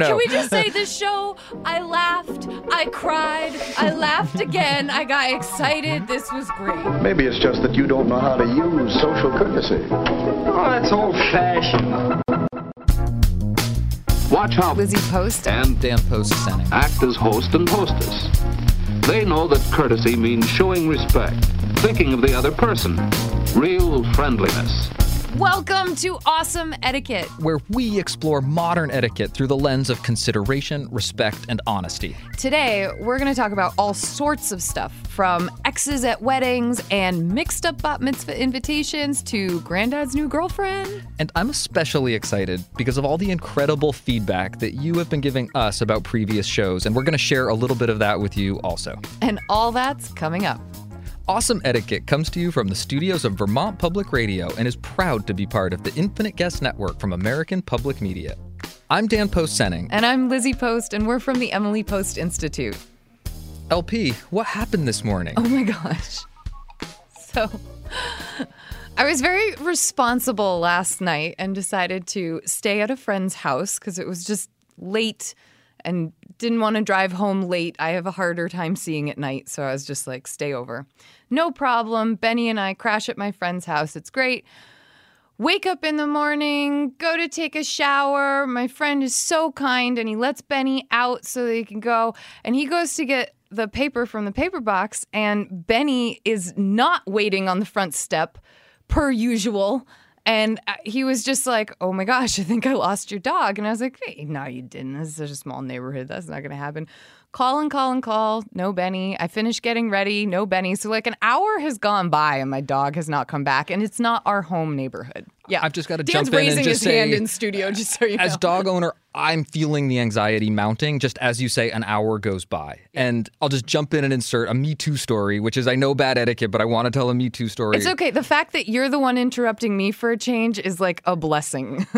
Can we just say this show? I laughed, I cried, I laughed again, I got excited. This was great. Maybe it's just that you don't know how to use social courtesy. Oh, that's old fashioned. Watch how Lizzie Post and Dan Post Senning. act as host and hostess. They know that courtesy means showing respect, thinking of the other person, real friendliness. Welcome to Awesome Etiquette. Where we explore modern etiquette through the lens of consideration, respect, and honesty. Today, we're going to talk about all sorts of stuff from exes at weddings and mixed up bat mitzvah invitations to granddad's new girlfriend. And I'm especially excited because of all the incredible feedback that you have been giving us about previous shows, and we're going to share a little bit of that with you also. And all that's coming up. Awesome Etiquette comes to you from the studios of Vermont Public Radio and is proud to be part of the Infinite Guest Network from American Public Media. I'm Dan Post Senning. And I'm Lizzie Post, and we're from the Emily Post Institute. LP, what happened this morning? Oh my gosh. So, I was very responsible last night and decided to stay at a friend's house because it was just late and didn't want to drive home late. I have a harder time seeing at night, so I was just like, stay over. No problem. Benny and I crash at my friend's house. It's great. Wake up in the morning, go to take a shower. My friend is so kind and he lets Benny out so they can go. And he goes to get the paper from the paper box, and Benny is not waiting on the front step per usual. And uh, he was just like, oh my gosh, I think I lost your dog. And I was like, hey, no, you didn't. This is such a small neighborhood. That's not going to happen. Call and call and call. No Benny. I finished getting ready. No Benny. So, like, an hour has gone by and my dog has not come back. And it's not our home neighborhood. Yeah. I've just got to Dan's jump in and raising just his hand say, in studio, just so you know. As dog owner, I'm feeling the anxiety mounting just as you say an hour goes by. And I'll just jump in and insert a Me Too story, which is I know bad etiquette, but I want to tell a Me Too story. It's okay. The fact that you're the one interrupting me for a change is like a blessing.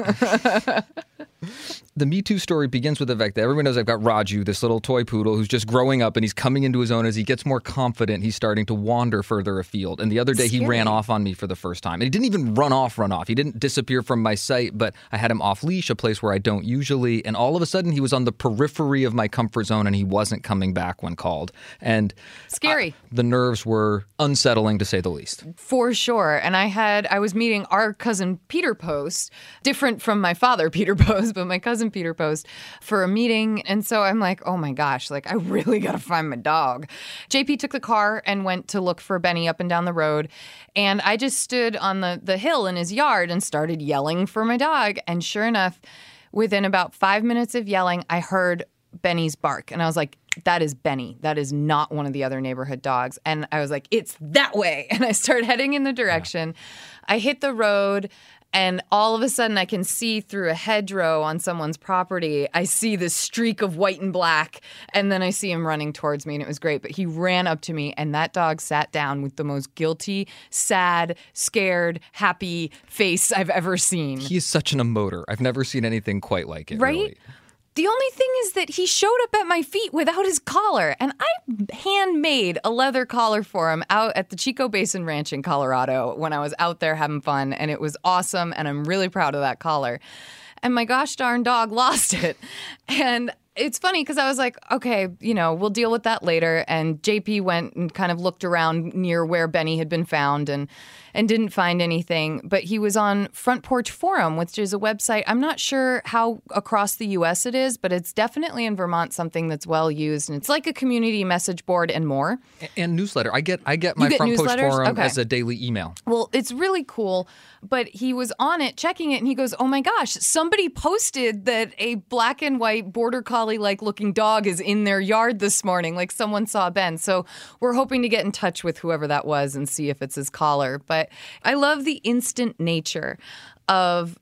The Me Too story begins with the fact that everyone knows I've got Raju, this little toy poodle who's just growing up and he's coming into his own as he gets more confident. He's starting to wander further afield. And the other day he ran off on me for the first time. And he didn't even run off, run off. He didn't disappear from my sight, but I had him off leash, a place where I don't usually. And all of a sudden he was on the periphery of my comfort zone and he wasn't coming back when called. And Scary. uh, the nerves were unsettling to say the least. For sure. And I had, I was meeting our cousin Peter Post, different from my father, Peter Post, but my cousin Peter Post for a meeting. And so I'm like, oh my gosh, like I really got to find my dog. JP took the car and went to look for Benny up and down the road. And I just stood on the, the hill in his yard and started yelling for my dog. And sure enough, within about five minutes of yelling, I heard Benny's bark. And I was like, that is Benny. That is not one of the other neighborhood dogs. And I was like, it's that way. And I start heading in the direction. I hit the road. And all of a sudden, I can see through a hedgerow on someone's property. I see this streak of white and black, and then I see him running towards me, and it was great. But he ran up to me, and that dog sat down with the most guilty, sad, scared, happy face I've ever seen. He's such an emoter. I've never seen anything quite like it. Right? really. The only thing is that he showed up at my feet without his collar, and I handmade a leather collar for him out at the Chico Basin Ranch in Colorado when I was out there having fun, and it was awesome, and I'm really proud of that collar. And my gosh darn dog lost it. And it's funny because I was like, okay, you know, we'll deal with that later. And JP went and kind of looked around near where Benny had been found and and didn't find anything. But he was on Front Porch Forum, which is a website. I'm not sure how across the U.S. it is, but it's definitely in Vermont something that's well used, and it's like a community message board and more. A- And newsletter. I get I get my get front newsletters? forum Okay. as a daily email. Well, it's really cool, but he was on it checking it and he goes, "Oh my gosh, somebody posted that a black and white border collie like looking dog is in their yard this morning, like someone saw Ben." So, we're hoping to get in touch with whoever that was and see if it's his collar. But I love the instant nature of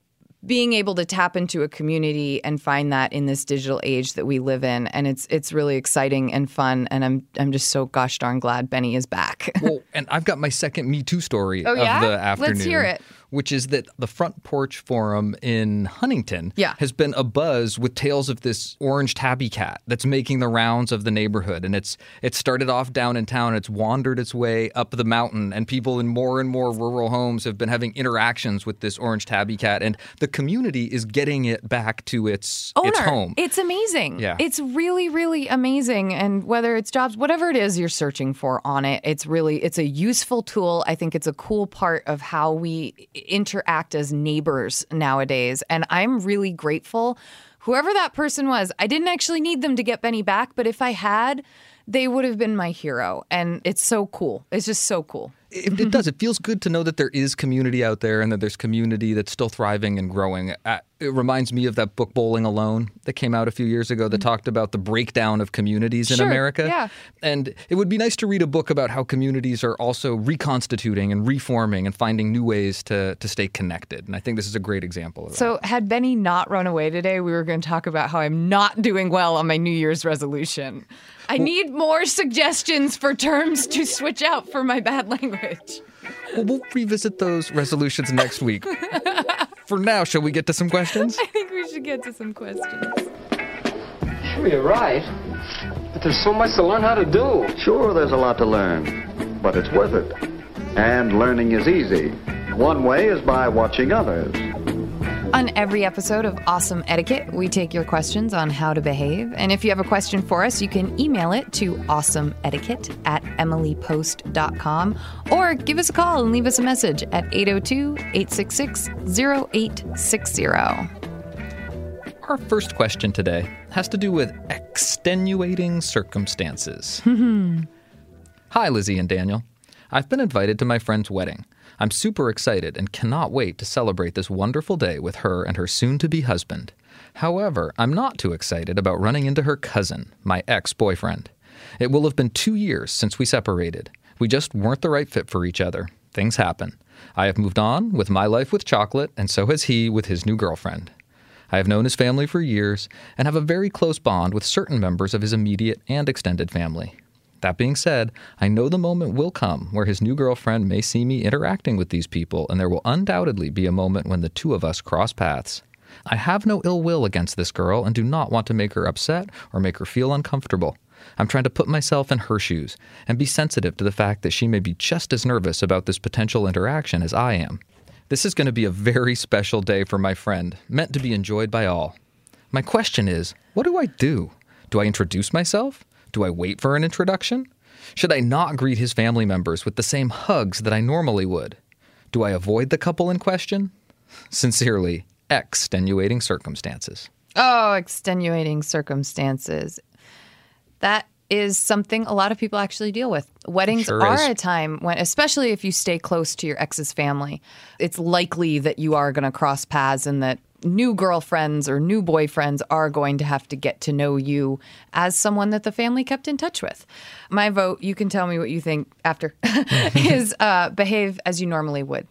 being able to tap into a community and find that in this digital age that we live in and it's it's really exciting and fun and I'm I'm just so gosh darn glad Benny is back. well, and I've got my second Me Too story Oh, of yeah? the Let's afternoon. hear it. Which is that the Front Porch Forum in Huntington Yeah. has been abuzz with tales of this orange tabby cat that's making the rounds of the neighborhood. And it's it started off down in town, it's wandered its way up the mountain, and people in more and more rural homes have been having interactions with this orange tabby cat. And the community is getting it back to its Owner, its home. It's amazing. Yeah. It's really, really amazing. And whether it's jobs, whatever it is you're searching for on it, it's really it's a useful tool. I think it's a cool part of how we interact as neighbors nowadays. And I'm really grateful. Whoever that person was, I didn't actually need them to get Benny back, but if I had, they would have been my hero. And it's so cool. It's just so cool. it, it does. It feels good to know that there is community out there and that there's community that's still thriving and growing. Uh, it reminds me of that book Bowling Alone that came out a few years ago that mm. talked about the breakdown of communities in Sure, America. yeah. And it would be nice to read a book about how communities are also reconstituting and reforming and finding new ways to to stay connected. And I think this is a great example of that. So, had Benny not run away today, we were going to talk about how I'm not doing well on my New Year's resolution. I need more suggestions for terms to switch out for my bad language. Well, we'll revisit those resolutions next week. For now, shall we get to some questions? I think we should get to some questions. Sure, you're right. But there's so much to learn how to do. Sure, there's a lot to learn, but it's worth it. And learning is easy. One way is by watching others. On every episode of Awesome Etiquette, we take your questions on how to behave. And if you have a question for us, you can email it to awesomeetiquette at emilypost.com or give us a call and leave us a message at 802 866 0860. Our first question today has to do with extenuating circumstances. Hmm. Hi, Lizzie and Daniel. I've been invited to my friend's wedding. I'm super excited and cannot wait to celebrate this wonderful day with her and her soon to be husband. However, I'm not too excited about running into her cousin, my ex boyfriend. It will have been two years since we separated. We just weren't the right fit for each other. Things happen. I have moved on with my life with chocolate, and so has he with his new girlfriend. I have known his family for years and have a very close bond with certain members of his immediate and extended family. That being said, I know the moment will come where his new girlfriend may see me interacting with these people, and there will undoubtedly be a moment when the two of us cross paths. I have no ill will against this girl and do not want to make her upset or make her feel uncomfortable. I'm trying to put myself in her shoes and be sensitive to the fact that she may be just as nervous about this potential interaction as I am. This is going to be a very special day for my friend, meant to be enjoyed by all. My question is what do I do? Do I introduce myself? Do I wait for an introduction? Should I not greet his family members with the same hugs that I normally would? Do I avoid the couple in question? Sincerely, extenuating circumstances. Oh, extenuating circumstances. That is something a lot of people actually deal with. Weddings Sure are is. a time when, especially if you stay close to your ex's family, it's likely that you are going to cross paths and that new girlfriends or new boyfriends are going to have to get to know you as someone that the family kept in touch with. My vote, you can tell me what you think after, is uh, behave as you normally would.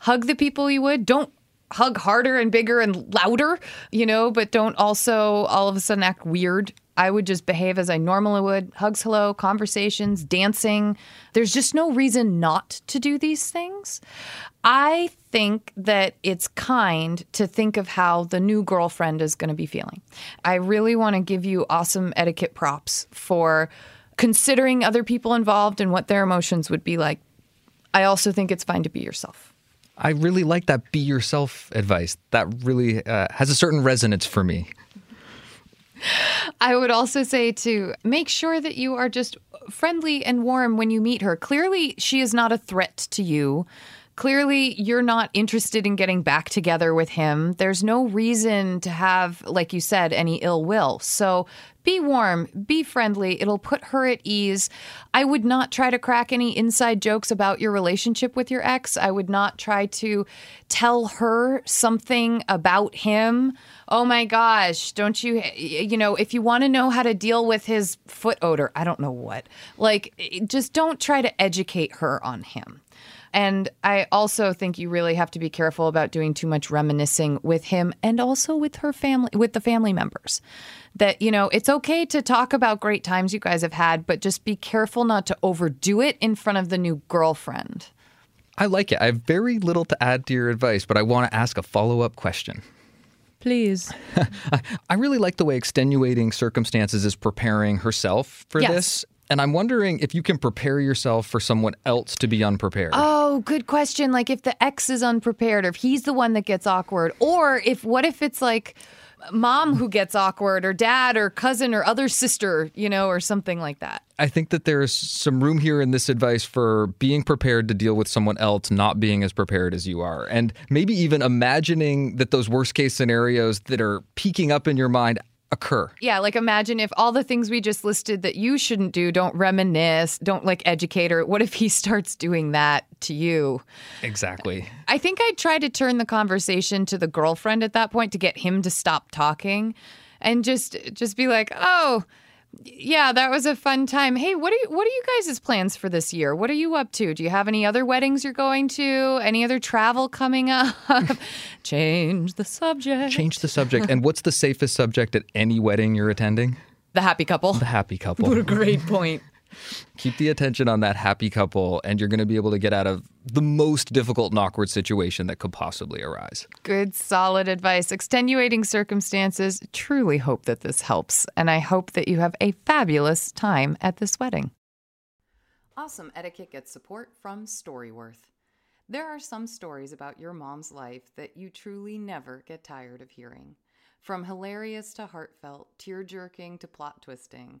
Hug the people you would. Don't hug harder and bigger and louder, you know, but don't also all of a sudden act weird. I would just behave as I normally would. Hugs, hello, conversations, dancing. There's just no reason not to do these things. I think that it's kind to think of how the new girlfriend is going to be feeling. I really want to give you awesome etiquette props for considering other people involved and what their emotions would be like. I also think it's fine to be yourself. I really like that be yourself advice. That really uh, has a certain resonance for me. I would also say to make sure that you are just friendly and warm when you meet her. Clearly, she is not a threat to you. Clearly, you're not interested in getting back together with him. There's no reason to have, like you said, any ill will. So be warm, be friendly. It'll put her at ease. I would not try to crack any inside jokes about your relationship with your ex. I would not try to tell her something about him. Oh my gosh, don't you, you know, if you want to know how to deal with his foot odor, I don't know what, like, just don't try to educate her on him. And I also think you really have to be careful about doing too much reminiscing with him and also with her family, with the family members. That, you know, it's okay to talk about great times you guys have had, but just be careful not to overdo it in front of the new girlfriend. I like it. I have very little to add to your advice, but I want to ask a follow up question. Please. I really like the way extenuating circumstances is preparing herself for Yes. this. And I'm wondering if you can prepare yourself for someone else to be unprepared. Oh, good question. Like if the ex is unprepared or if he's the one that gets awkward or if what if it's like mom who gets awkward or dad or cousin or other sister, you know, or something like that. I think that there's some room here in this advice for being prepared to deal with someone else not being as prepared as you are. And maybe even imagining that those worst case scenarios that are peeking up in your mind occur. Yeah, like imagine if all the things we just listed that you shouldn't do, don't reminisce, don't like educate her. What if he starts doing that to you? Exactly. I think I'd try to turn the conversation to the girlfriend at that point to get him to stop talking and just just be like, "Oh, yeah, that was a fun time. Hey, what are you what are you guys' plans for this year? What are you up to? Do you have any other weddings you're going to? Any other travel coming up? Change the subject. Change the subject. and what's the safest subject at any wedding you're attending? the happy couple. The happy couple. What a great point. Keep the attention on that happy couple, and you're going to be able to get out of the most difficult and awkward situation that could possibly arise. Good, solid advice. Extenuating circumstances. Truly hope that this helps. And I hope that you have a fabulous time at this wedding. Awesome Etiquette gets support from Storyworth. There are some stories about your mom's life that you truly never get tired of hearing. From hilarious to heartfelt, tear jerking to plot twisting,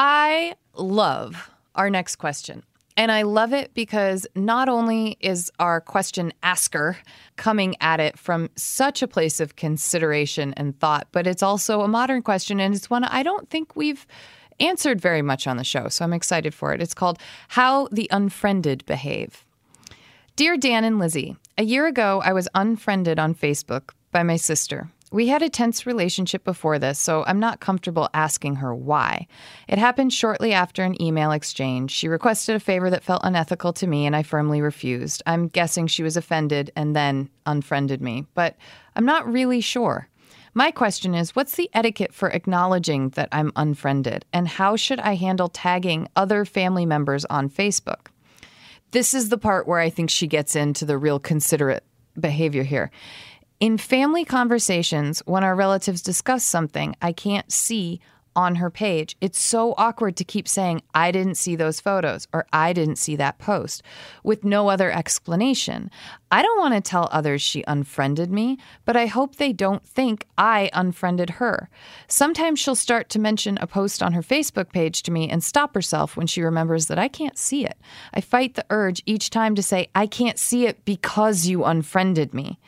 I love our next question. And I love it because not only is our question asker coming at it from such a place of consideration and thought, but it's also a modern question. And it's one I don't think we've answered very much on the show. So I'm excited for it. It's called How the Unfriended Behave. Dear Dan and Lizzie, a year ago I was unfriended on Facebook by my sister. We had a tense relationship before this, so I'm not comfortable asking her why. It happened shortly after an email exchange. She requested a favor that felt unethical to me, and I firmly refused. I'm guessing she was offended and then unfriended me, but I'm not really sure. My question is what's the etiquette for acknowledging that I'm unfriended, and how should I handle tagging other family members on Facebook? This is the part where I think she gets into the real considerate behavior here. In family conversations, when our relatives discuss something I can't see on her page, it's so awkward to keep saying, I didn't see those photos or I didn't see that post with no other explanation. I don't want to tell others she unfriended me, but I hope they don't think I unfriended her. Sometimes she'll start to mention a post on her Facebook page to me and stop herself when she remembers that I can't see it. I fight the urge each time to say, I can't see it because you unfriended me.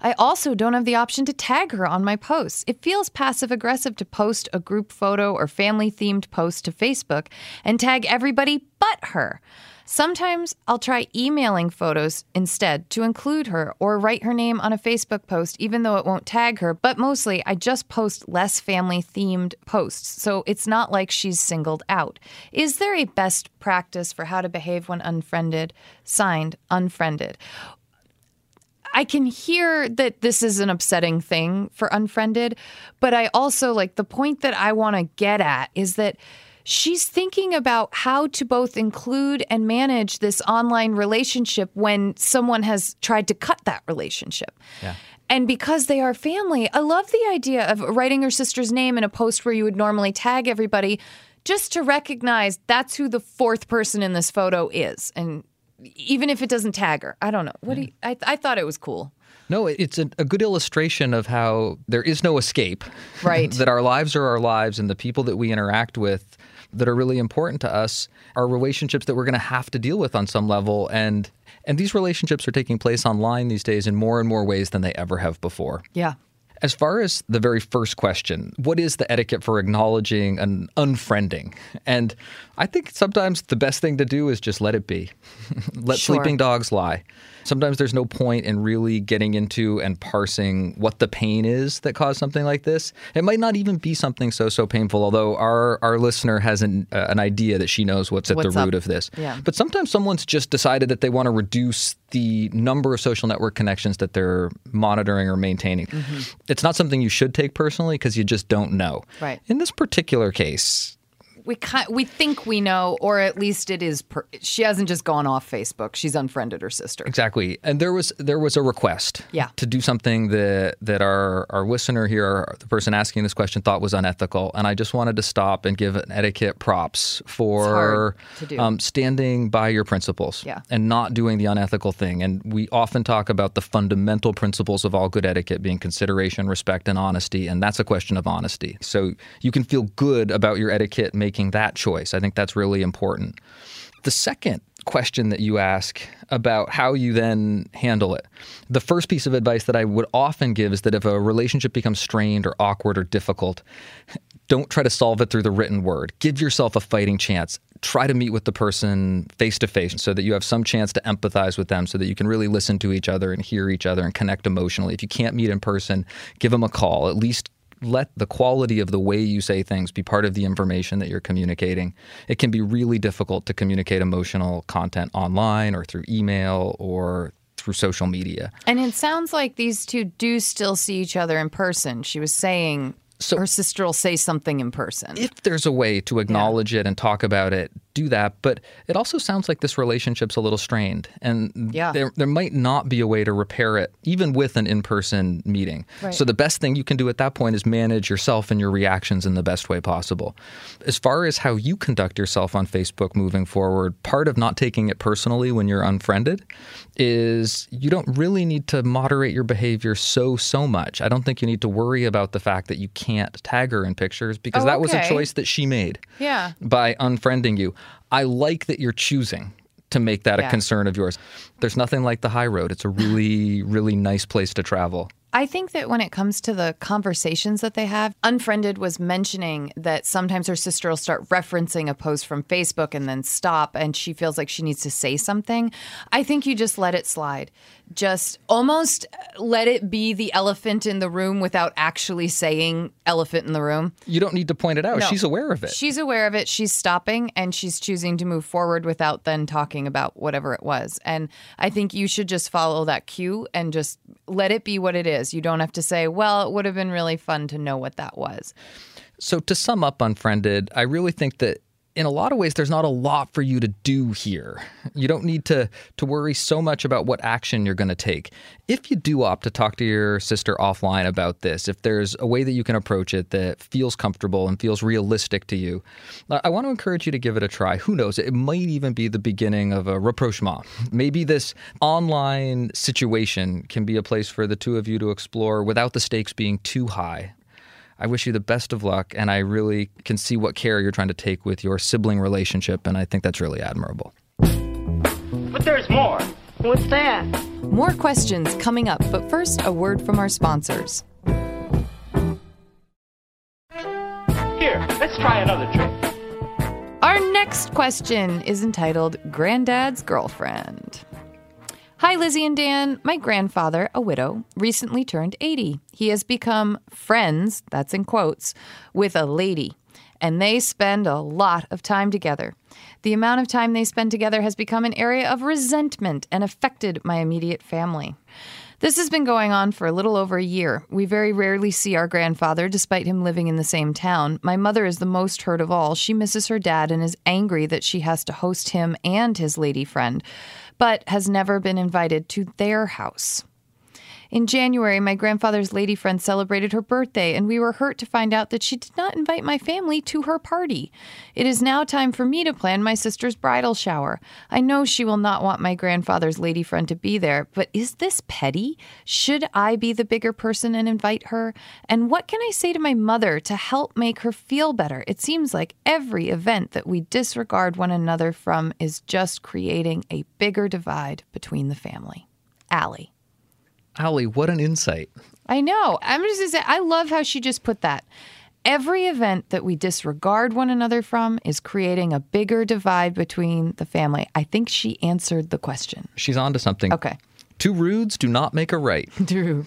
I also don't have the option to tag her on my posts. It feels passive aggressive to post a group photo or family themed post to Facebook and tag everybody but her. Sometimes I'll try emailing photos instead to include her or write her name on a Facebook post, even though it won't tag her. But mostly, I just post less family themed posts, so it's not like she's singled out. Is there a best practice for how to behave when unfriended? Signed, unfriended. I can hear that this is an upsetting thing for unfriended, but I also like the point that I want to get at is that she's thinking about how to both include and manage this online relationship when someone has tried to cut that relationship. Yeah. And because they are family, I love the idea of writing her sister's name in a post where you would normally tag everybody just to recognize that's who the fourth person in this photo is. And even if it doesn't tag her, I don't know. What do you, I, I thought it was cool. No, it's a, a, good illustration of how there is no escape. Right. that our lives are our lives, and the people that we interact with that are really important to us are relationships that we're going to have to deal with on some level. And and these relationships are taking place online these days in more and more ways than they ever have before. Yeah. As far as the very first question, what is the etiquette for acknowledging an unfriending? And I think sometimes the best thing to do is just let it be. let Sure. sleeping dogs lie. Sometimes there's no point in really getting into and parsing what the pain is that caused something like this. It might not even be something so so painful, although our our listener has an uh, an idea that she knows what's at What's the up. root of this. Yeah. But sometimes someone's just decided that they want to reduce the number of social network connections that they're monitoring or maintaining. It's not something you should take personally because you just don't know. Right. In this particular case, We ki- we think we know, or at least it is. Per- she hasn't just gone off Facebook. She's unfriended her sister. Exactly. And there was there was a request Yeah. to do something that that our our listener here, the person asking this question thought was unethical. And I just wanted to stop and give an etiquette props for hard to do. Um, standing by your principles Yeah. and not doing the unethical thing. And we often talk about the fundamental principles of all good etiquette being consideration, respect, and honesty. And that's a question of honesty. So you can feel good about your etiquette making that choice. I think that's really important. The second question that you ask about how you then handle it. The first piece of advice that I would often give is that if a relationship becomes strained or awkward or difficult, don't try to solve it through the written word. Give yourself a fighting chance. Try to meet with the person face to face so that you have some chance to empathize with them so that you can really listen to each other and hear each other and connect emotionally. If you can't meet in person, give them a call. At least let the quality of the way you say things be part of the information that you're communicating. It can be really difficult to communicate emotional content online or through email or through social media. And it sounds like these two do still see each other in person. She was saying So- her sister will say something in person. If there's a way to acknowledge it and talk about it, do that. But it also sounds like this relationship's a little strained, and Yeah. there there might not be a way to repair it, even with an in-person meeting. Right. So the best thing you can do at that point is manage yourself and your reactions in the best way possible. As far as how you conduct yourself on Facebook moving forward, part of not taking it personally when you're unfriended is you don't really need to moderate your behavior so so much. I don't think you need to worry about the fact that you can't tag her in pictures because Oh, that was a choice that she made Yeah. by unfriending you. I like that you're choosing to make that a concern of yours. There's nothing like the high road. It's a really, really nice place to travel. I think that when it comes to the conversations that they have, Unfriended was mentioning that sometimes her sister will start referencing a post from Facebook and then stop, and she feels like she needs to say something. I think you just let it slide. Just almost uh, let it be the elephant in the room without actually saying elephant in the room. You don't need to point it out. No. She's aware of it. She's aware of it. She's stopping and she's choosing to move forward without then talking about whatever it was. And I think you should just follow that cue and just let it be what it is. You don't have to say, well, it would have been really fun to know what that was. So to sum up Unfriended, I really think that in a lot of ways there's not a lot for you to do here. You don't need to to worry so much about what action you're going to take. If you do opt to talk to your sister offline about this, if there's a way that you can approach it that feels comfortable and feels realistic to you, uh, I want to encourage you to give it a try. Who knows? It might even be the beginning of a rapprochement. Maybe this online situation can be a place for the two of you to explore without the stakes being too high. I wish you the best of luck, and I really can see what care you're trying to take with your sibling relationship, and I think that's really admirable. But there's more. What's that? More questions coming up, but first, a word from our sponsors. Here, let's try another trick. Our next question is entitled Granddad's Girlfriend. Hi, Lizzie and Dan. My grandfather, a widow, recently turned 80. He has become friends, that's in quotes, with a lady, and they spend a lot of time together. The amount of time they spend together has become an area of resentment and affected my immediate family. This has been going on for a little over a year. We very rarely see our grandfather, despite him living in the same town. My mother is the most hurt of all. She misses her dad and is angry that she has to host him and his lady friend but has never been invited to their house. In January, my grandfather's lady friend celebrated her birthday, and we were hurt to find out that she did not invite my family to her party. It is now time for me to plan my sister's bridal shower. I know she will not want my grandfather's lady friend to be there, but is this petty? Should I be the bigger person and invite her? And what can I say to my mother to help make her feel better? It seems like every event that we disregard one another from is just creating a bigger divide between the family. Allie. Allie, what an insight. I know. I'm just say, I love how she just put that. Every event that we disregard one another from is creating a bigger divide between the family. I think she answered the question. She's on to something. Okay. Two rudes do not make a right. True.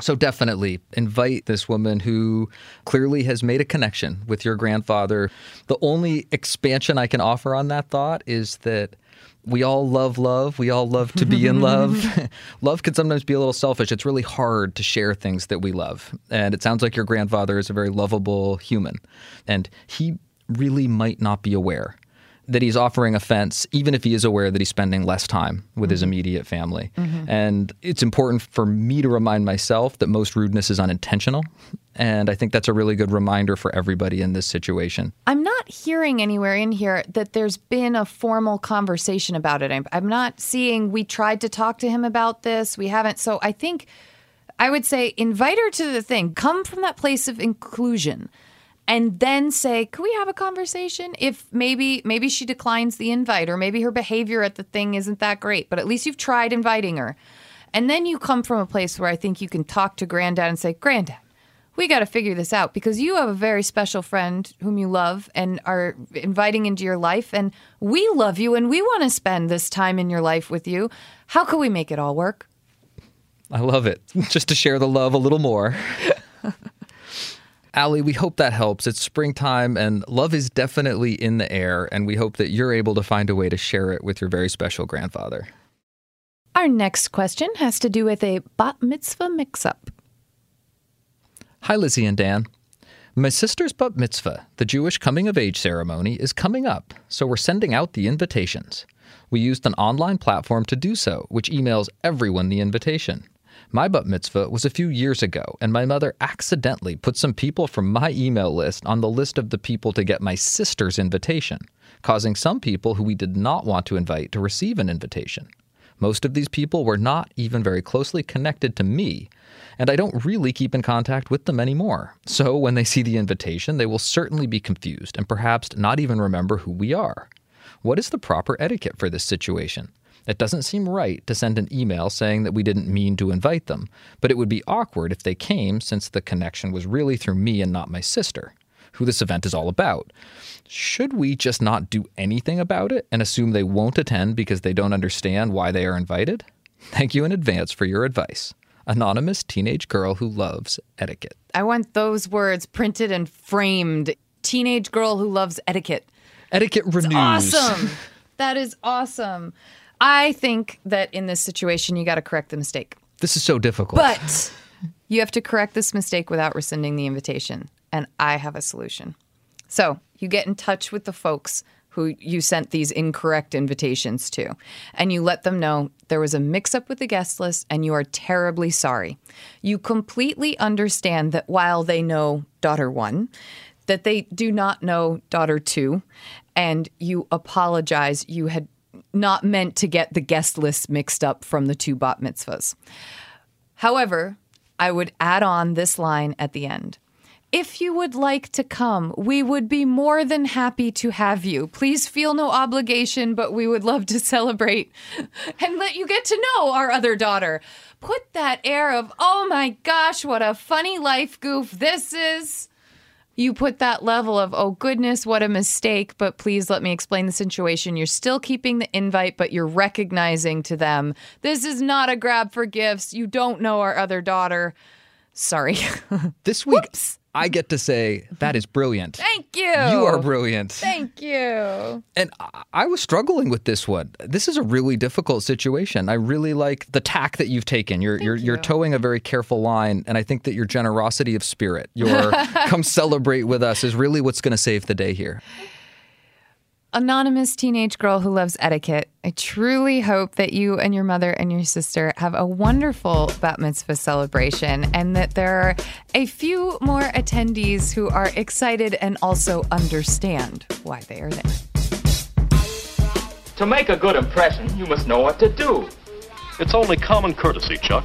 So definitely invite this woman who clearly has made a connection with your grandfather. The only expansion I can offer on that thought is that we all love love. We all love to be in love. love can sometimes be a little selfish. It's really hard to share things that we love. And it sounds like your grandfather is a very lovable human. And he really might not be aware that he's offering offense, even if he is aware that he's spending less time with mm-hmm. his immediate family. Mm-hmm. And it's important for me to remind myself that most rudeness is unintentional. And I think that's a really good reminder for everybody in this situation. I'm not hearing anywhere in here that there's been a formal conversation about it. I'm, I'm not seeing we tried to talk to him about this. We haven't. So I think I would say invite her to the thing. Come from that place of inclusion and then say, "Can we have a conversation?" If maybe maybe she declines the invite or maybe her behavior at the thing isn't that great, but at least you've tried inviting her. And then you come from a place where I think you can talk to granddad and say, "Granddad, we got to figure this out because you have a very special friend whom you love and are inviting into your life and we love you and we want to spend this time in your life with you. How can we make it all work?" I love it. Just to share the love a little more. Allie, we hope that helps. It's springtime and love is definitely in the air, and we hope that you're able to find a way to share it with your very special grandfather. Our next question has to do with a bat mitzvah mix up. Hi, Lizzie and Dan. My sister's bat mitzvah, the Jewish coming of age ceremony, is coming up, so we're sending out the invitations. We used an online platform to do so, which emails everyone the invitation. My bat mitzvah was a few years ago, and my mother accidentally put some people from my email list on the list of the people to get my sister's invitation, causing some people who we did not want to invite to receive an invitation. Most of these people were not even very closely connected to me, and I don't really keep in contact with them anymore. So when they see the invitation, they will certainly be confused and perhaps not even remember who we are. What is the proper etiquette for this situation? It doesn't seem right to send an email saying that we didn't mean to invite them, but it would be awkward if they came since the connection was really through me and not my sister, who this event is all about. Should we just not do anything about it and assume they won't attend because they don't understand why they are invited? Thank you in advance for your advice. Anonymous teenage girl who loves etiquette. I want those words printed and framed. Teenage girl who loves etiquette. Etiquette renews. awesome. that is awesome. I think that in this situation, you got to correct the mistake. This is so difficult. But you have to correct this mistake without rescinding the invitation. And I have a solution. So you get in touch with the folks who you sent these incorrect invitations to, and you let them know there was a mix up with the guest list and you are terribly sorry. You completely understand that while they know daughter one, that they do not know daughter two, and you apologize. You had not meant to get the guest list mixed up from the two bat mitzvahs. However, I would add on this line at the end. If you would like to come, we would be more than happy to have you. Please feel no obligation, but we would love to celebrate and let you get to know our other daughter. Put that air of, oh my gosh, what a funny life goof this is. You put that level of, oh goodness, what a mistake, but please let me explain the situation. You're still keeping the invite, but you're recognizing to them, this is not a grab for gifts. You don't know our other daughter. Sorry. This week, I get to say that is brilliant. Thank you. You are brilliant. Thank you. And I- I was struggling with this one. This is a really difficult situation. I really like the tack that you've taken. You're you're you're toeing a very careful line, and I think that your generosity of spirit, your come celebrate with us, is really what's going to save the day here. Anonymous teenage girl who loves etiquette. I truly hope that you and your mother and your sister have a wonderful bat mitzvah celebration and that there are a few more attendees who are excited and also understand why they are there. To make a good impression, you must know what to do. It's only common courtesy, Chuck.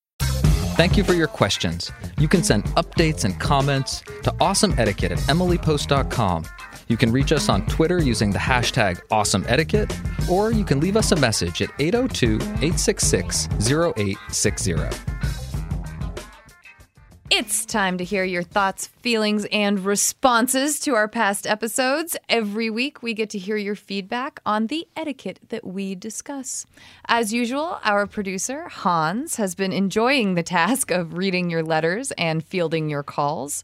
Thank you for your questions. You can send updates and comments to awesomeetiquette at emilypost.com. You can reach us on Twitter using the hashtag awesomeetiquette, or you can leave us a message at 802 866 0860. It's time to hear your thoughts, feelings, and responses to our past episodes. Every week, we get to hear your feedback on the etiquette that we discuss. As usual, our producer, Hans, has been enjoying the task of reading your letters and fielding your calls.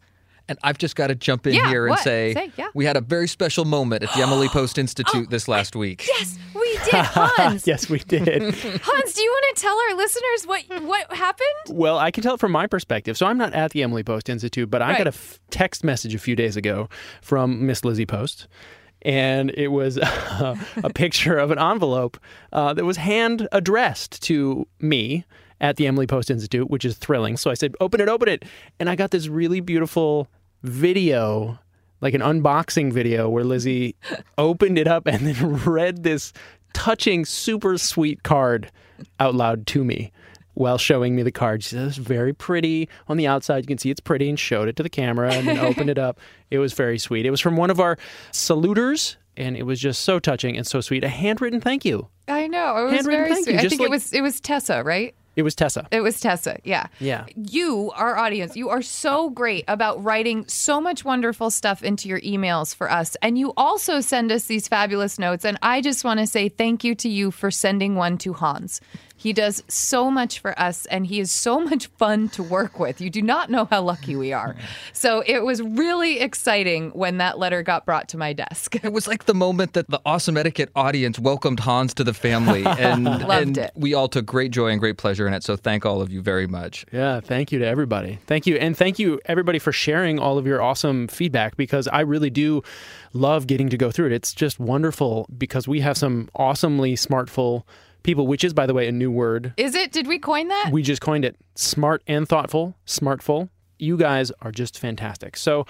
And I've just got to jump in Yeah, here and what? say, Say, yeah. we had a very special moment at the Emily Post Institute this last week. Yes, we did, Hans. yes, we did. Hans, do you want to tell our listeners what what happened? well, I can tell it from my perspective. So I'm not at the Emily Post Institute, but I Right. got a f- text message a few days ago from Miss Lizzie Post. And it was a picture of an envelope uh, that was hand addressed to me at the Emily Post Institute, which is thrilling. So I said, open it, open it. And I got this really beautiful video, like an unboxing video, where Lizzie opened it up and then read this touching, super sweet card out loud to me while showing me the card. She said, It's very pretty on the outside. You can see it's pretty and showed it to the camera and then opened it up. It was very sweet. It was from one of our saluters and it was just so touching and so sweet. A handwritten thank you. I know it was Handwritten very thank sweet. you, I think like- it was it was Tessa, right? It was Tessa. It was Tessa, yeah. Yeah. You, our audience, you are so great about writing so much wonderful stuff into your emails for us. And you also send us these fabulous notes. And I just want to say thank you to you for sending one to Hans. He does so much for us and he is so much fun to work with. You do not know how lucky we are. So it was really exciting when that letter got brought to my desk. It was like the moment that the Awesome Etiquette audience welcomed Hans to the family. And, Loved and it. we all took great joy and great pleasure in it. So thank all of you very much. Yeah, thank you to everybody. Thank you. And thank you, everybody, for sharing all of your awesome feedback because I really do love getting to go through it. It's just wonderful because we have some awesomely smartful people, which is, by the way, a new word. Is it? Did we coin that? We just coined it smart and thoughtful, smartful. You guys are just fantastic. So,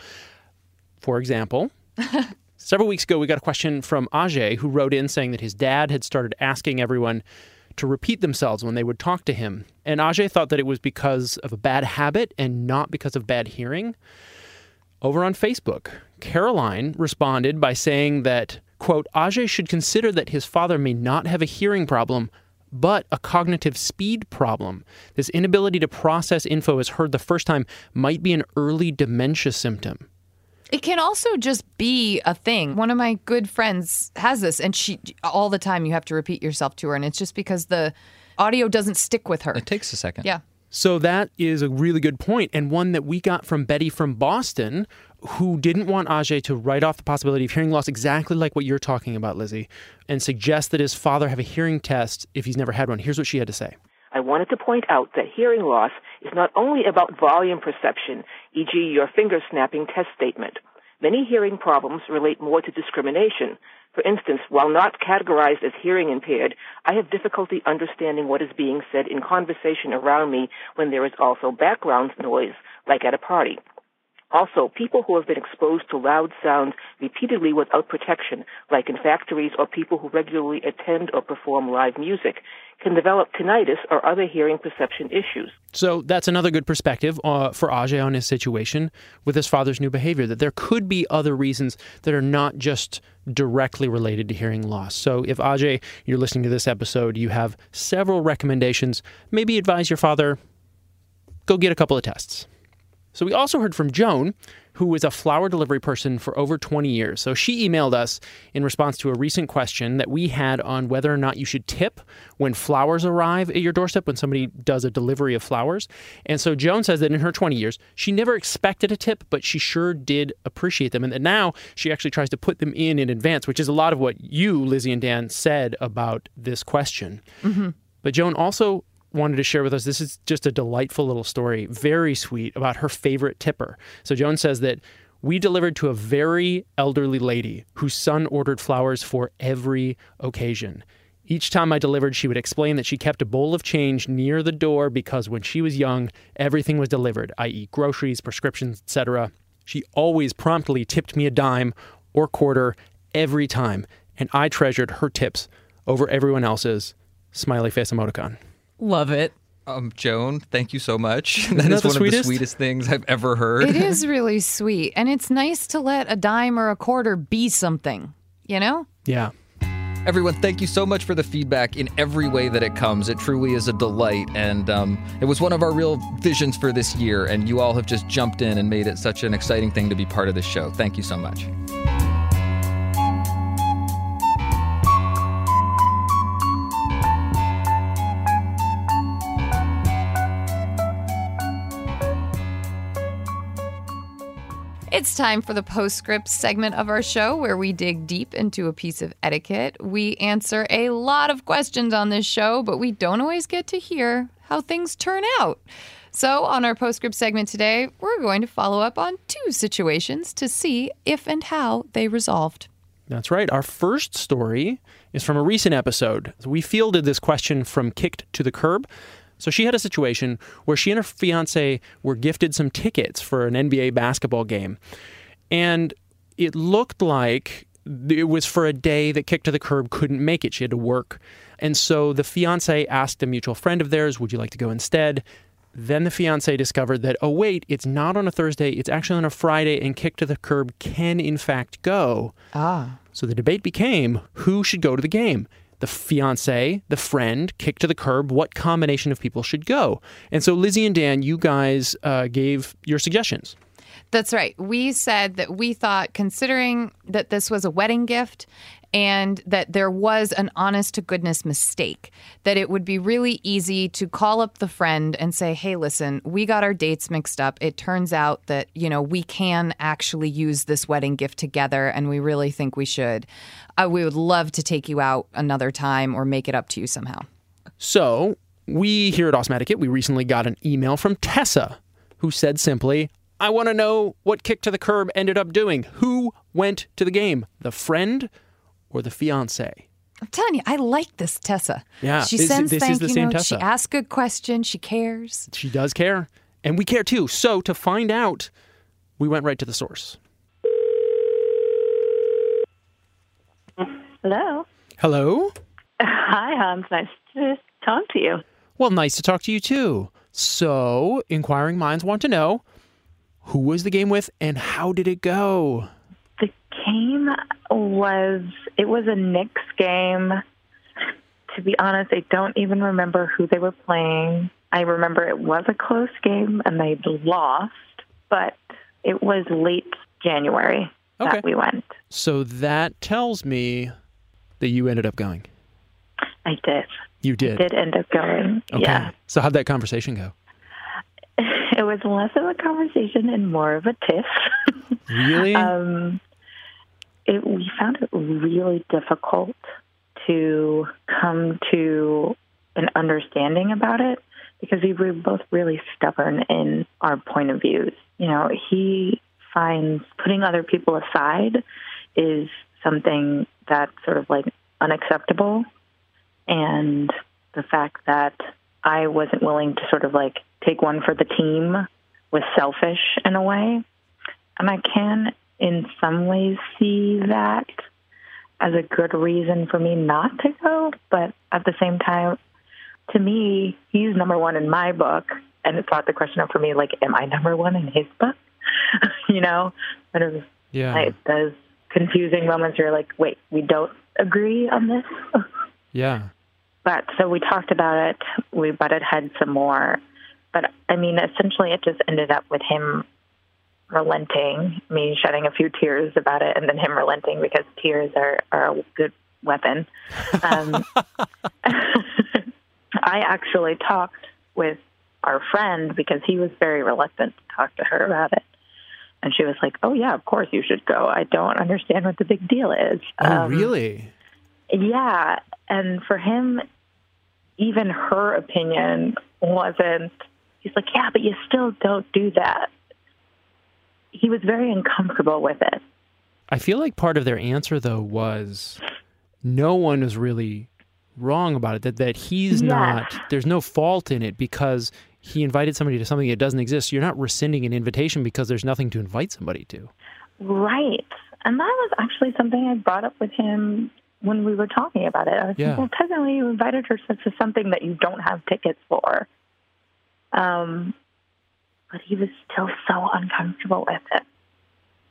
for example, several weeks ago, we got a question from Ajay who wrote in saying that his dad had started asking everyone to repeat themselves when they would talk to him. And Ajay thought that it was because of a bad habit and not because of bad hearing. Over on Facebook, Caroline responded by saying that, quote, Ajay should consider that his father may not have a hearing problem, but a cognitive speed problem. This inability to process info as heard the first time might be an early dementia symptom. It can also just be a thing. One of my good friends has this, and she all the time you have to repeat yourself to her, and it's just because the audio doesn't stick with her. It takes a second. Yeah. So that is a really good point, and one that we got from Betty from Boston, who didn't want Ajay to write off the possibility of hearing loss exactly like what you're talking about, Lizzie, and suggest that his father have a hearing test if he's never had one. Here's what she had to say. I wanted to point out that hearing loss is not only about volume perception, e.g., your finger snapping test statement. Many hearing problems relate more to discrimination. For instance, while not categorized as hearing impaired, I have difficulty understanding what is being said in conversation around me when there is also background noise, like at a party. Also, people who have been exposed to loud sounds repeatedly without protection, like in factories or people who regularly attend or perform live music, can develop tinnitus or other hearing perception issues. So that's another good perspective uh, for Ajay on his situation with his father's new behavior, that there could be other reasons that are not just directly related to hearing loss. So if Ajay, you're listening to this episode, you have several recommendations, maybe advise your father, go get a couple of tests. So we also heard from Joan, who was a flower delivery person for over 20 years. So she emailed us in response to a recent question that we had on whether or not you should tip when flowers arrive at your doorstep when somebody does a delivery of flowers. And so Joan says that in her 20 years, she never expected a tip, but she sure did appreciate them. And that now she actually tries to put them in in advance, which is a lot of what you, Lizzie and Dan, said about this question. Mm-hmm. But Joan also wanted to share with us. This is just a delightful little story, very sweet, about her favorite tipper. So Joan says that we delivered to a very elderly lady whose son ordered flowers for every occasion. Each time I delivered, she would explain that she kept a bowl of change near the door because when she was young, everything was delivered, i.e., groceries, prescriptions, etc. She always promptly tipped me a dime or quarter every time, and I treasured her tips over everyone else's. Smiley face emoticon. Love it. Um, Joan, thank you so much. Isn't that that is the one of the sweetest? sweetest things I've ever heard. It is really sweet. And it's nice to let a dime or a quarter be something, you know? Yeah. Everyone, thank you so much for the feedback in every way that it comes. It truly is a delight. And um, it was one of our real visions for this year. And you all have just jumped in and made it such an exciting thing to be part of this show. Thank you so much. It's time for the postscript segment of our show where we dig deep into a piece of etiquette. We answer a lot of questions on this show, but we don't always get to hear how things turn out. So, on our postscript segment today, we're going to follow up on two situations to see if and how they resolved. That's right. Our first story is from a recent episode. We fielded this question from Kicked to the Curb. So she had a situation where she and her fiance were gifted some tickets for an NBA basketball game. And it looked like it was for a day that Kick to the Curb couldn't make it. She had to work. And so the fiance asked a mutual friend of theirs, Would you like to go instead? Then the fiance discovered that, oh, wait, it's not on a Thursday, it's actually on a Friday, and Kick to the Curb can, in fact, go. Ah. So the debate became who should go to the game? The fiance, the friend, Kick to the Curb, what combination of people should go? And so, Lizzie and Dan, you guys uh, gave your suggestions. That's right. We said that we thought, considering that this was a wedding gift and that there was an honest to goodness mistake, that it would be really easy to call up the friend and say, hey, listen, we got our dates mixed up. It turns out that, you know, we can actually use this wedding gift together and we really think we should. Uh, we would love to take you out another time or make it up to you somehow. So, we here at Etiquette, we recently got an email from Tessa who said simply, I want to know what Kick to the Curb ended up doing. Who went to the game? The friend or the fiance? I'm telling you, I like this Tessa. Yeah, she this- sends this is thank the you same notes. She Tessa. asks good questions. She cares. She does care, and we care too. So, to find out, we went right to the source. Hello. Hello? Hi, Hans. Nice to talk to you. Well, nice to talk to you too. So, inquiring minds want to know who was the game with and how did it go? Game was it was a Knicks game to be honest, I don't even remember who they were playing. I remember it was a close game and they lost, but it was late January Okay. that we went. So that tells me that you ended up going. I did. You did. I did end up going. Okay. Yeah. So how'd that conversation go? It was less of a conversation and more of a tiff. Really? um, it, we found it really difficult to come to an understanding about it because we were both really stubborn in our point of views. You know, he finds putting other people aside is something that's sort of like unacceptable. And the fact that I wasn't willing to sort of like take one for the team was selfish in a way. And I can, in some ways, see that as a good reason for me not to go. But at the same time, to me, he's number one in my book. And it brought the question up for me like, am I number one in his book? you know, kind of Yeah. like those confusing moments where you're like, wait, we don't agree on this. Yeah. But so we talked about it. We butted heads some more. But I mean, essentially, it just ended up with him relenting, me shedding a few tears about it, and then him relenting because tears are, are a good weapon. Um, I actually talked with our friend because he was very reluctant to talk to her about it. And she was like, Oh, yeah, of course you should go. I don't understand what the big deal is. Oh, Um, really? yeah, and for him, even her opinion wasn't. He's like, yeah, but you still don't do that. He was very uncomfortable with it. I feel like part of their answer though was no one is really wrong about it. That that he's Yes. not. There's no fault in it because he invited somebody to something that doesn't exist. You're not rescinding an invitation because there's nothing to invite somebody to. Right. And that was actually something I brought up with him when we were talking about it. I was Yeah. like, well, technically, you invited her to something that you don't have tickets for. Um, but he was still so uncomfortable with it.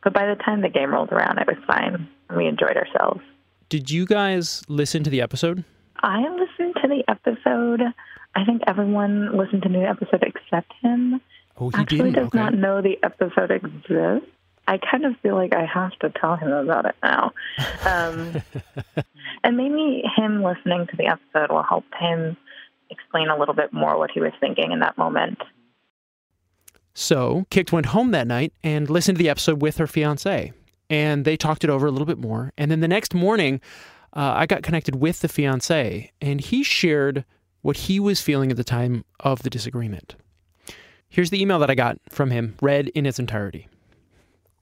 But by the time the game rolled around, it was fine. and We enjoyed ourselves. Did you guys listen to the episode? I listened to the episode. I think everyone listened to the episode except him. Oh, he Actually, didn't. does okay. not know the episode exists. I kind of feel like I have to tell him about it now. Um, and maybe him listening to the episode will help him explain a little bit more what he was thinking in that moment. So, Kicked went home that night and listened to the episode with her fiance. And they talked it over a little bit more. And then the next morning, uh, I got connected with the fiance, and he shared what he was feeling at the time of the disagreement. Here's the email that I got from him, read in its entirety.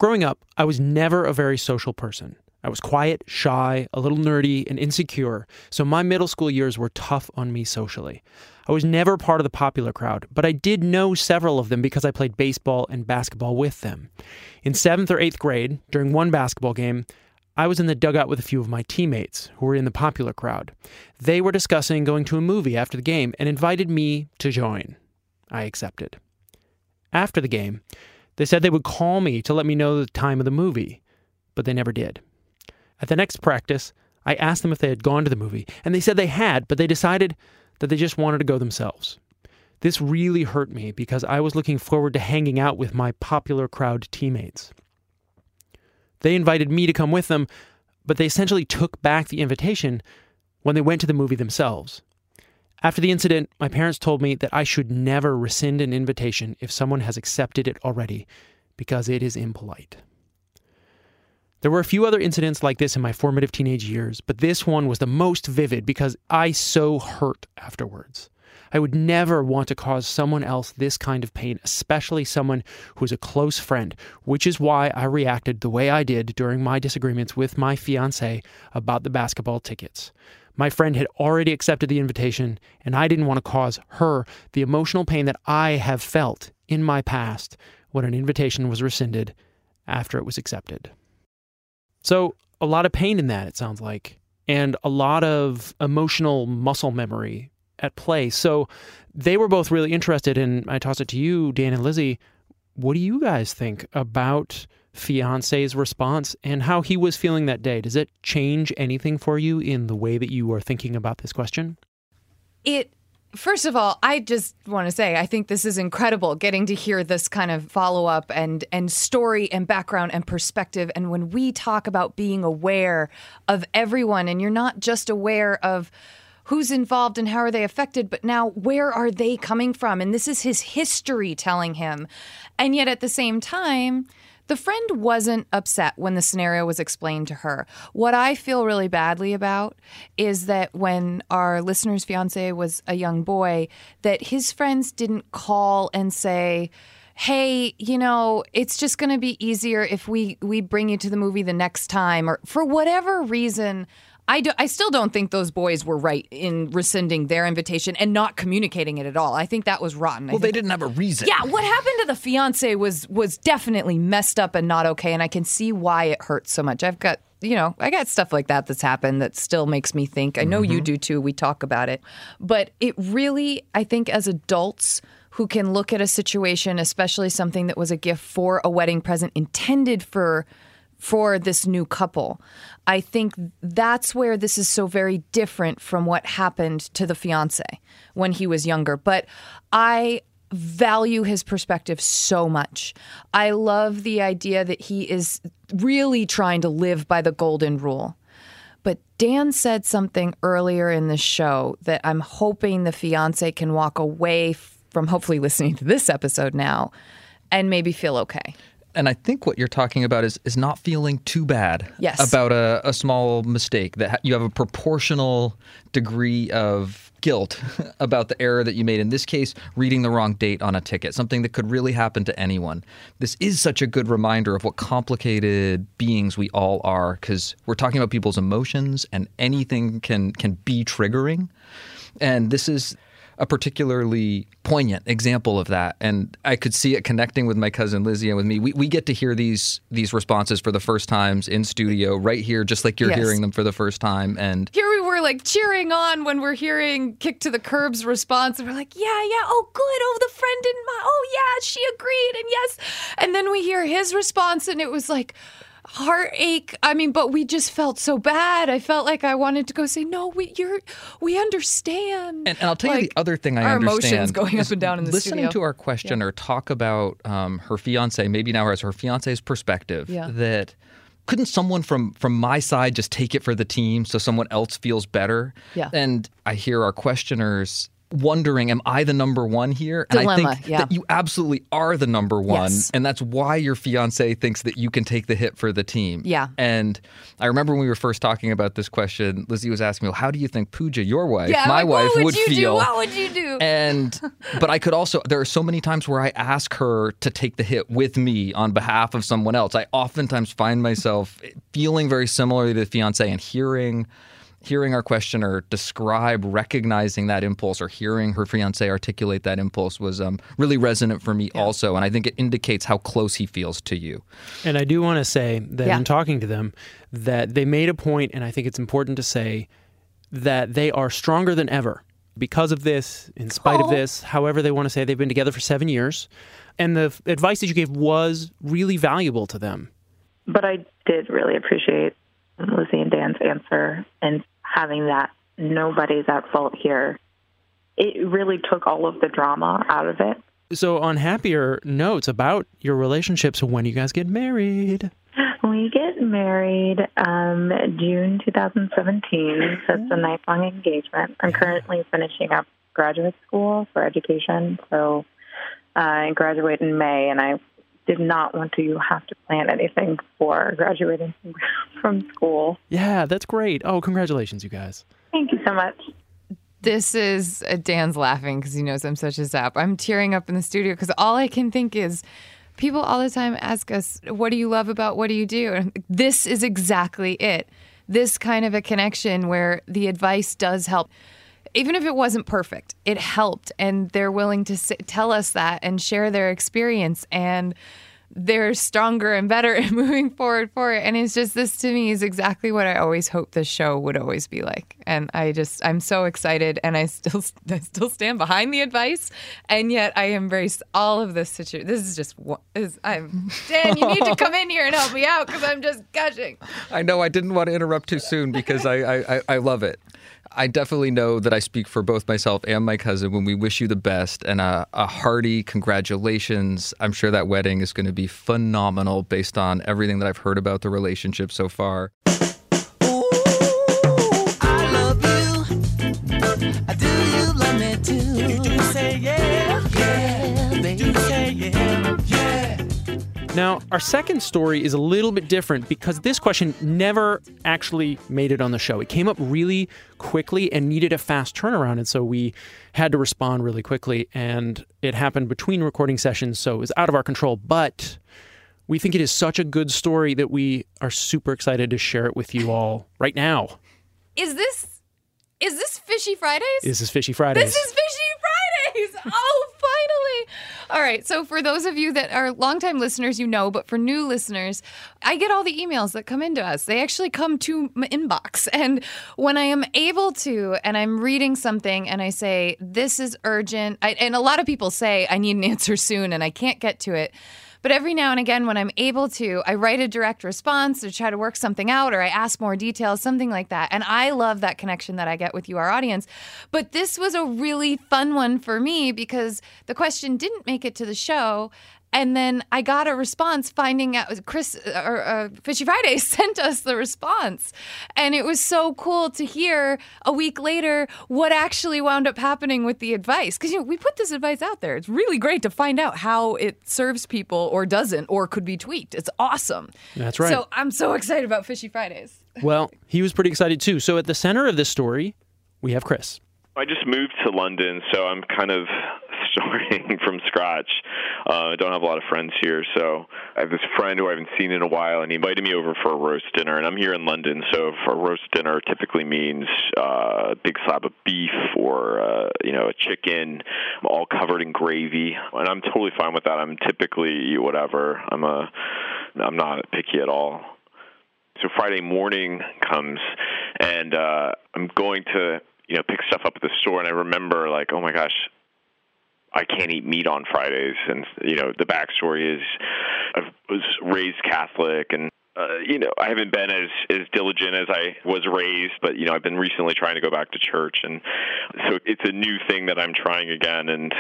Growing up, I was never a very social person. I was quiet, shy, a little nerdy, and insecure, so my middle school years were tough on me socially. I was never part of the popular crowd, but I did know several of them because I played baseball and basketball with them. In seventh or eighth grade, during one basketball game, I was in the dugout with a few of my teammates who were in the popular crowd. They were discussing going to a movie after the game and invited me to join. I accepted. After the game, they said they would call me to let me know the time of the movie, but they never did. At the next practice, I asked them if they had gone to the movie, and they said they had, but they decided that they just wanted to go themselves. This really hurt me because I was looking forward to hanging out with my popular crowd teammates. They invited me to come with them, but they essentially took back the invitation when they went to the movie themselves. After the incident, my parents told me that I should never rescind an invitation if someone has accepted it already because it is impolite. There were a few other incidents like this in my formative teenage years, but this one was the most vivid because I so hurt afterwards. I would never want to cause someone else this kind of pain, especially someone who is a close friend, which is why I reacted the way I did during my disagreements with my fiance about the basketball tickets. My friend had already accepted the invitation, and I didn't want to cause her the emotional pain that I have felt in my past when an invitation was rescinded after it was accepted. So, a lot of pain in that, it sounds like, and a lot of emotional muscle memory at play. So, they were both really interested, and I toss it to you, Dan and Lizzie. What do you guys think about fiance's response and how he was feeling that day. Does it change anything for you in the way that you are thinking about this question? It First of all, I just want to say I think this is incredible getting to hear this kind of follow up and and story and background and perspective and when we talk about being aware of everyone and you're not just aware of who's involved and how are they affected, but now where are they coming from? And this is his history telling him. And yet at the same time, the friend wasn't upset when the scenario was explained to her. What I feel really badly about is that when our listener's fiance was a young boy, that his friends didn't call and say, hey, you know, it's just going to be easier if we we bring you to the movie the next time or for whatever reason I, do, I still don't think those boys were right in rescinding their invitation and not communicating it at all. I think that was rotten. Well, they didn't have a reason. Yeah, what happened to the fiance was was definitely messed up and not okay, and I can see why it hurts so much. I've got you know, I got stuff like that that's happened that still makes me think. I know mm-hmm. you do too. We talk about it. But it really, I think, as adults who can look at a situation, especially something that was a gift for a wedding present intended for for this new couple. I think that's where this is so very different from what happened to the fiance when he was younger. But I value his perspective so much. I love the idea that he is really trying to live by the golden rule. But Dan said something earlier in the show that I'm hoping the fiance can walk away from hopefully listening to this episode now and maybe feel okay and I think what you're talking about is is not feeling too bad yes. about a, a small mistake that you have a proportional degree of guilt about the error that you made in this case reading the wrong date on a ticket something that could really happen to anyone this is such a good reminder of what complicated beings we all are because we're talking about people's emotions and anything can can be triggering and this is a particularly poignant example of that. And I could see it connecting with my cousin Lizzie and with me. We, we get to hear these these responses for the first times in studio right here, just like you're yes. hearing them for the first time. And here we were like cheering on when we're hearing Kick to the Curb's response. And we're like, yeah, yeah, oh, good. Oh, the friend didn't. Oh, yeah, she agreed. And yes. And then we hear his response, and it was like, heartache. I mean, but we just felt so bad. I felt like I wanted to go say, "No, we you're we understand." And, and I'll tell like, you the other thing I our understand. emotions going up and down in the listening studio. to our questioner yeah. talk about um, her fiance, maybe now as her fiance's perspective, yeah. that couldn't someone from from my side just take it for the team so someone else feels better? Yeah. And I hear our questioners wondering, am I the number one here? Dilemma, and I think yeah. that you absolutely are the number one. Yes. And that's why your fiance thinks that you can take the hit for the team. Yeah. And I remember when we were first talking about this question, Lizzie was asking me, well, how do you think Pooja, your wife, yeah, my like, wife, would, would feel? Do? What would you do? And but I could also there are so many times where I ask her to take the hit with me on behalf of someone else. I oftentimes find myself feeling very similarly to the fiance and hearing hearing our questioner describe recognizing that impulse or hearing her fiance articulate that impulse was um, really resonant for me yeah. also and i think it indicates how close he feels to you and i do want to say that yeah. in talking to them that they made a point and i think it's important to say that they are stronger than ever because of this in spite oh. of this however they want to say they've been together for seven years and the advice that you gave was really valuable to them but i did really appreciate Lizzie and Dan's answer and having that nobody's at fault here, it really took all of the drama out of it. So, on happier notes about your relationships, when you guys get married? We get married um, June 2017, so it's a nice long engagement. I'm currently finishing up graduate school for education, so uh, I graduate in May, and I did not want to have to plan anything for graduating from school. Yeah, that's great. Oh, congratulations, you guys. Thank you so much. This is uh, Dan's laughing because he knows I'm such a sap. I'm tearing up in the studio because all I can think is people all the time ask us, What do you love about what do you do? And this is exactly it. This kind of a connection where the advice does help even if it wasn't perfect, it helped. And they're willing to tell us that and share their experience. And they're stronger and better and moving forward for it. And it's just this to me is exactly what I always hoped this show would always be like. And I just I'm so excited and I still I still stand behind the advice and yet I embrace all of this situation. This is just is I'm Dan, you need to come in here and help me out because I'm just gushing. I know I didn't want to interrupt too soon because I, I, I love it. I definitely know that I speak for both myself and my cousin when we wish you the best and a, a hearty congratulations. I'm sure that wedding is going to be phenomenal based on everything that I've heard about the relationship so far. Now, our second story is a little bit different because this question never actually made it on the show. It came up really quickly and needed a fast turnaround. And so we had to respond really quickly. And it happened between recording sessions. So it was out of our control. But we think it is such a good story that we are super excited to share it with you all right now. Is this is this Fishy Fridays? This is Fishy Fridays. This is Fishy Fridays. Oh, finally. All right. So, for those of you that are longtime listeners, you know, but for new listeners, I get all the emails that come into us. They actually come to my inbox. And when I am able to, and I'm reading something and I say, this is urgent, I, and a lot of people say, I need an answer soon and I can't get to it. But every now and again, when I'm able to, I write a direct response or try to work something out or I ask more details, something like that. And I love that connection that I get with you, our audience. But this was a really fun one for me because the question didn't make it to the show. And then I got a response finding out Chris or uh, Fishy Friday sent us the response. And it was so cool to hear a week later what actually wound up happening with the advice. Because, you know, we put this advice out there. It's really great to find out how it serves people or doesn't or could be tweaked. It's awesome. That's right. So I'm so excited about Fishy Fridays. well, he was pretty excited too. So at the center of this story, we have Chris. I just moved to London, so I'm kind of starting from scratch. Uh, I don't have a lot of friends here, so I have this friend who I haven't seen in a while, and he invited me over for a roast dinner. And I'm here in London, so a roast dinner typically means uh, a big slab of beef or uh, you know a chicken, all covered in gravy, and I'm totally fine with that. I'm typically whatever. I'm a I'm not picky at all. So Friday morning comes, and uh, I'm going to you know, pick stuff up at the store, and I remember like, oh my gosh, I can't eat meat on Fridays, and you know, the backstory is I was raised Catholic, and uh, you know, I haven't been as as diligent as I was raised, but you know, I've been recently trying to go back to church, and so it's a new thing that I'm trying again. And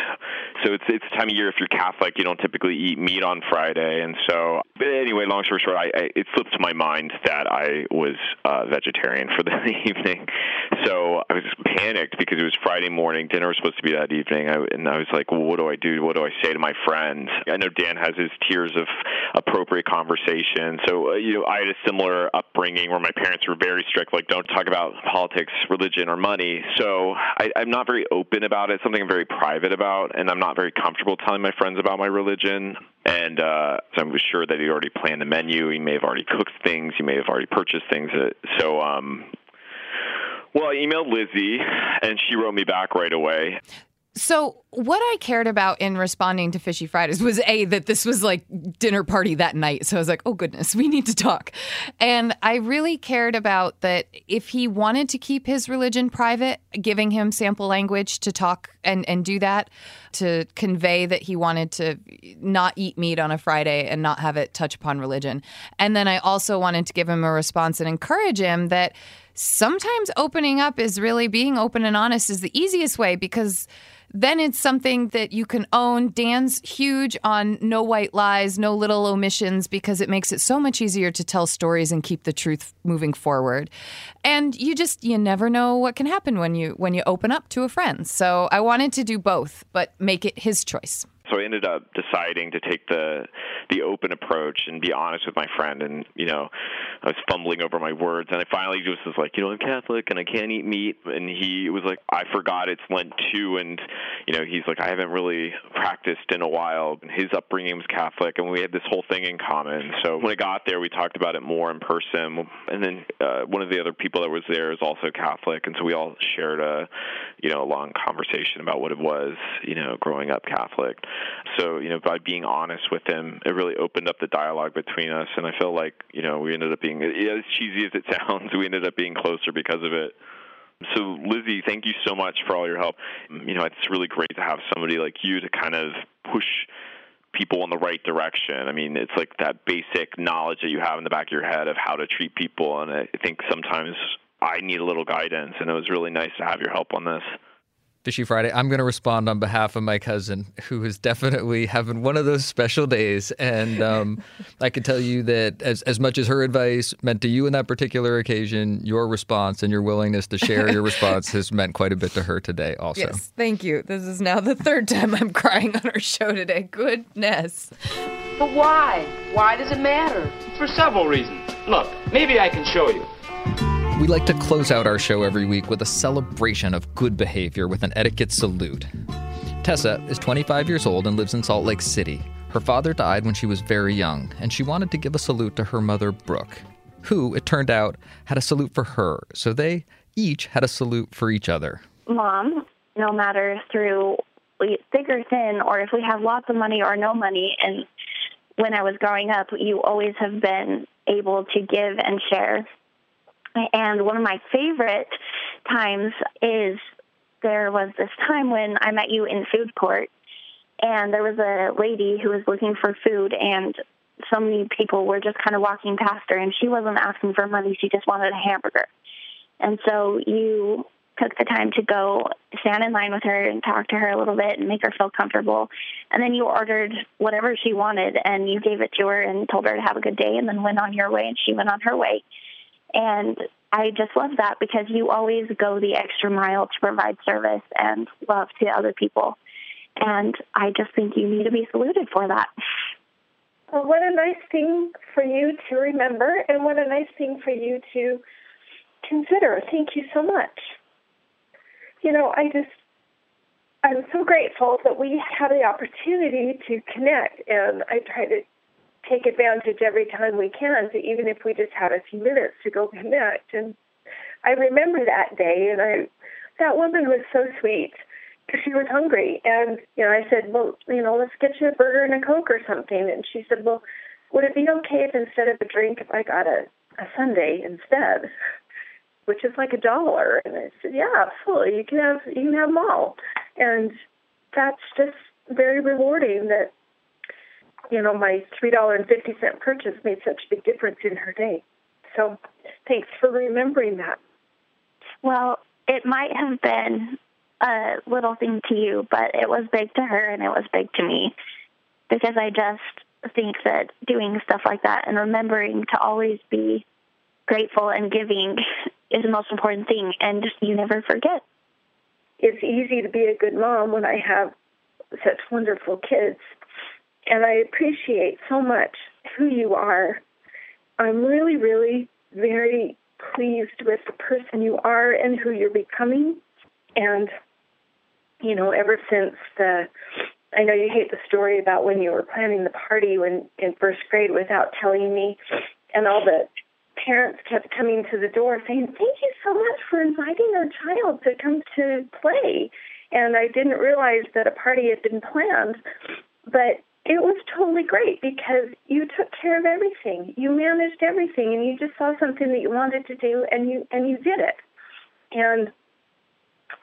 so it's it's time of year if you're Catholic, you don't typically eat meat on Friday, and so. But anyway, long story short, I, I it slipped to my mind that I was uh, vegetarian for the evening, so I was panicked because it was Friday morning. Dinner was supposed to be that evening, I, and I was like, well, what do I do? What do I say to my friend? I know Dan has his tiers of appropriate conversation, so. Uh, you know, I had a similar upbringing where my parents were very strict, like don't talk about politics, religion, or money. So I, I'm not very open about it. Something I'm very private about, and I'm not very comfortable telling my friends about my religion. And uh, so I was sure that he already planned the menu. He may have already cooked things. He may have already purchased things. So, um, well, I emailed Lizzie, and she wrote me back right away. So, what I cared about in responding to Fishy Fridays was A, that this was like dinner party that night. So I was like, oh goodness, we need to talk. And I really cared about that if he wanted to keep his religion private, giving him sample language to talk and, and do that, to convey that he wanted to not eat meat on a Friday and not have it touch upon religion. And then I also wanted to give him a response and encourage him that sometimes opening up is really being open and honest is the easiest way because then it's something that you can own. Dan's huge on no white lies, no little omissions because it makes it so much easier to tell stories and keep the truth moving forward. And you just you never know what can happen when you when you open up to a friend. So I wanted to do both, but make it his choice. So I ended up deciding to take the the open approach and be honest with my friend. And you know, I was fumbling over my words, and I finally just was like, you know, I'm Catholic and I can't eat meat. And he was like, I forgot it's Lent too, and you know, he's like, I haven't really practiced in a while. And his upbringing was Catholic, and we had this whole thing in common. So when I got there, we talked about it more in person. And then uh, one of the other people that was there is also Catholic, and so we all shared a, you know, a long conversation about what it was, you know, growing up Catholic. So you know, by being honest with him, it really opened up the dialogue between us, and I feel like you know we ended up being as cheesy as it sounds, we ended up being closer because of it. So, Lizzie, thank you so much for all your help. You know, it's really great to have somebody like you to kind of push people in the right direction. I mean, it's like that basic knowledge that you have in the back of your head of how to treat people, and I think sometimes I need a little guidance, and it was really nice to have your help on this. Fishy Friday, I'm going to respond on behalf of my cousin, who is definitely having one of those special days. And um, I can tell you that as, as much as her advice meant to you in that particular occasion, your response and your willingness to share your response has meant quite a bit to her today, also. Yes, thank you. This is now the third time I'm crying on our show today. Goodness. But why? Why does it matter? For several reasons. Look, maybe I can show you. We like to close out our show every week with a celebration of good behavior with an etiquette salute. Tessa is 25 years old and lives in Salt Lake City. Her father died when she was very young, and she wanted to give a salute to her mother, Brooke, who, it turned out, had a salute for her. So they each had a salute for each other. Mom, no matter through thick or thin, or if we have lots of money or no money, and when I was growing up, you always have been able to give and share and one of my favorite times is there was this time when I met you in food court, and there was a lady who was looking for food, and so many people were just kind of walking past her, and she wasn't asking for money; she just wanted a hamburger. And so you took the time to go stand in line with her and talk to her a little bit and make her feel comfortable. And then you ordered whatever she wanted and you gave it to her and told her to have a good day and then went on your way and she went on her way. And I just love that because you always go the extra mile to provide service and love to other people. And I just think you need to be saluted for that. Well, what a nice thing for you to remember, and what a nice thing for you to consider. Thank you so much. You know, I just, I'm so grateful that we had the opportunity to connect, and I try to take advantage every time we can, to, even if we just have a few minutes to go connect. And I remember that day, and I that woman was so sweet because she was hungry, and you know I said, well, you know, let's get you a burger and a coke or something, and she said, well, would it be okay if instead of a drink, if I got a a sundae instead? Which is like a dollar, and I said, "Yeah, absolutely. You can have you can have them all," and that's just very rewarding. That you know, my $3.50 purchase made such a big difference in her day. So thanks for remembering that. Well, it might have been a little thing to you, but it was big to her and it was big to me because I just think that doing stuff like that and remembering to always be grateful and giving is the most important thing and you never forget. It's easy to be a good mom when I have such wonderful kids and I appreciate so much who you are. I'm really, really very pleased with the person you are and who you're becoming. And, you know, ever since the, I know you hate the story about when you were planning the party when in first grade without telling me, and all the parents kept coming to the door saying, Thank you so much for inviting our child to come to play. And I didn't realize that a party had been planned. But it was totally great because you took care of everything. You managed everything and you just saw something that you wanted to do and you and you did it. And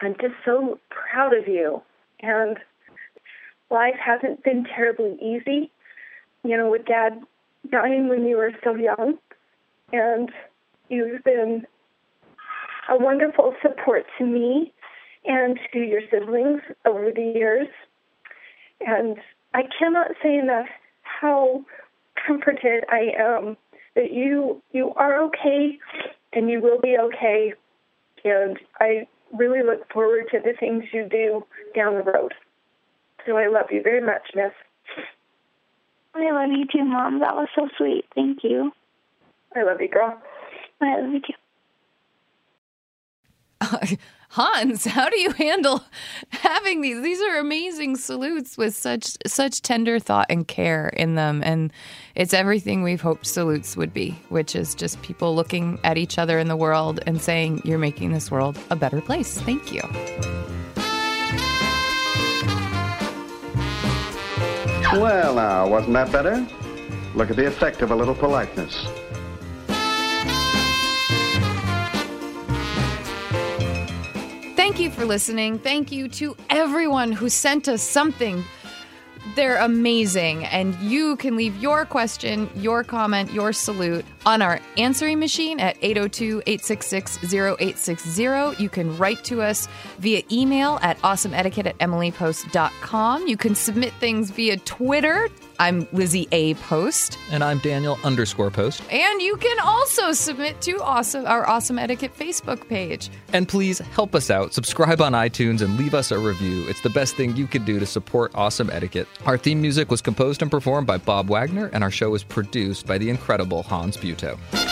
I'm just so proud of you. And life hasn't been terribly easy. You know, with dad dying when you were so young. And you've been a wonderful support to me and to your siblings over the years. And I cannot say enough how comforted I am that you you are okay and you will be okay and I really look forward to the things you do down the road. So I love you very much, Miss. I love you too, Mom. That was so sweet. Thank you. I love you, girl. I love you too. Hans, how do you handle having these? These are amazing salutes with such such tender thought and care in them, and it's everything we've hoped salutes would be, which is just people looking at each other in the world and saying, "You're making this world a better place." Thank you. Well, now, wasn't that better? Look at the effect of a little politeness. Thank you for listening. Thank you to everyone who sent us something. They're amazing. And you can leave your question, your comment, your salute on our answering machine at 802 866 0860. You can write to us via email at awesomeetiquette at emilypost.com. You can submit things via Twitter. I'm Lizzie A. Post. And I'm Daniel underscore post. And you can also submit to awesome our Awesome Etiquette Facebook page. And please help us out. Subscribe on iTunes and leave us a review. It's the best thing you could do to support Awesome Etiquette. Our theme music was composed and performed by Bob Wagner, and our show was produced by the incredible Hans Buetow.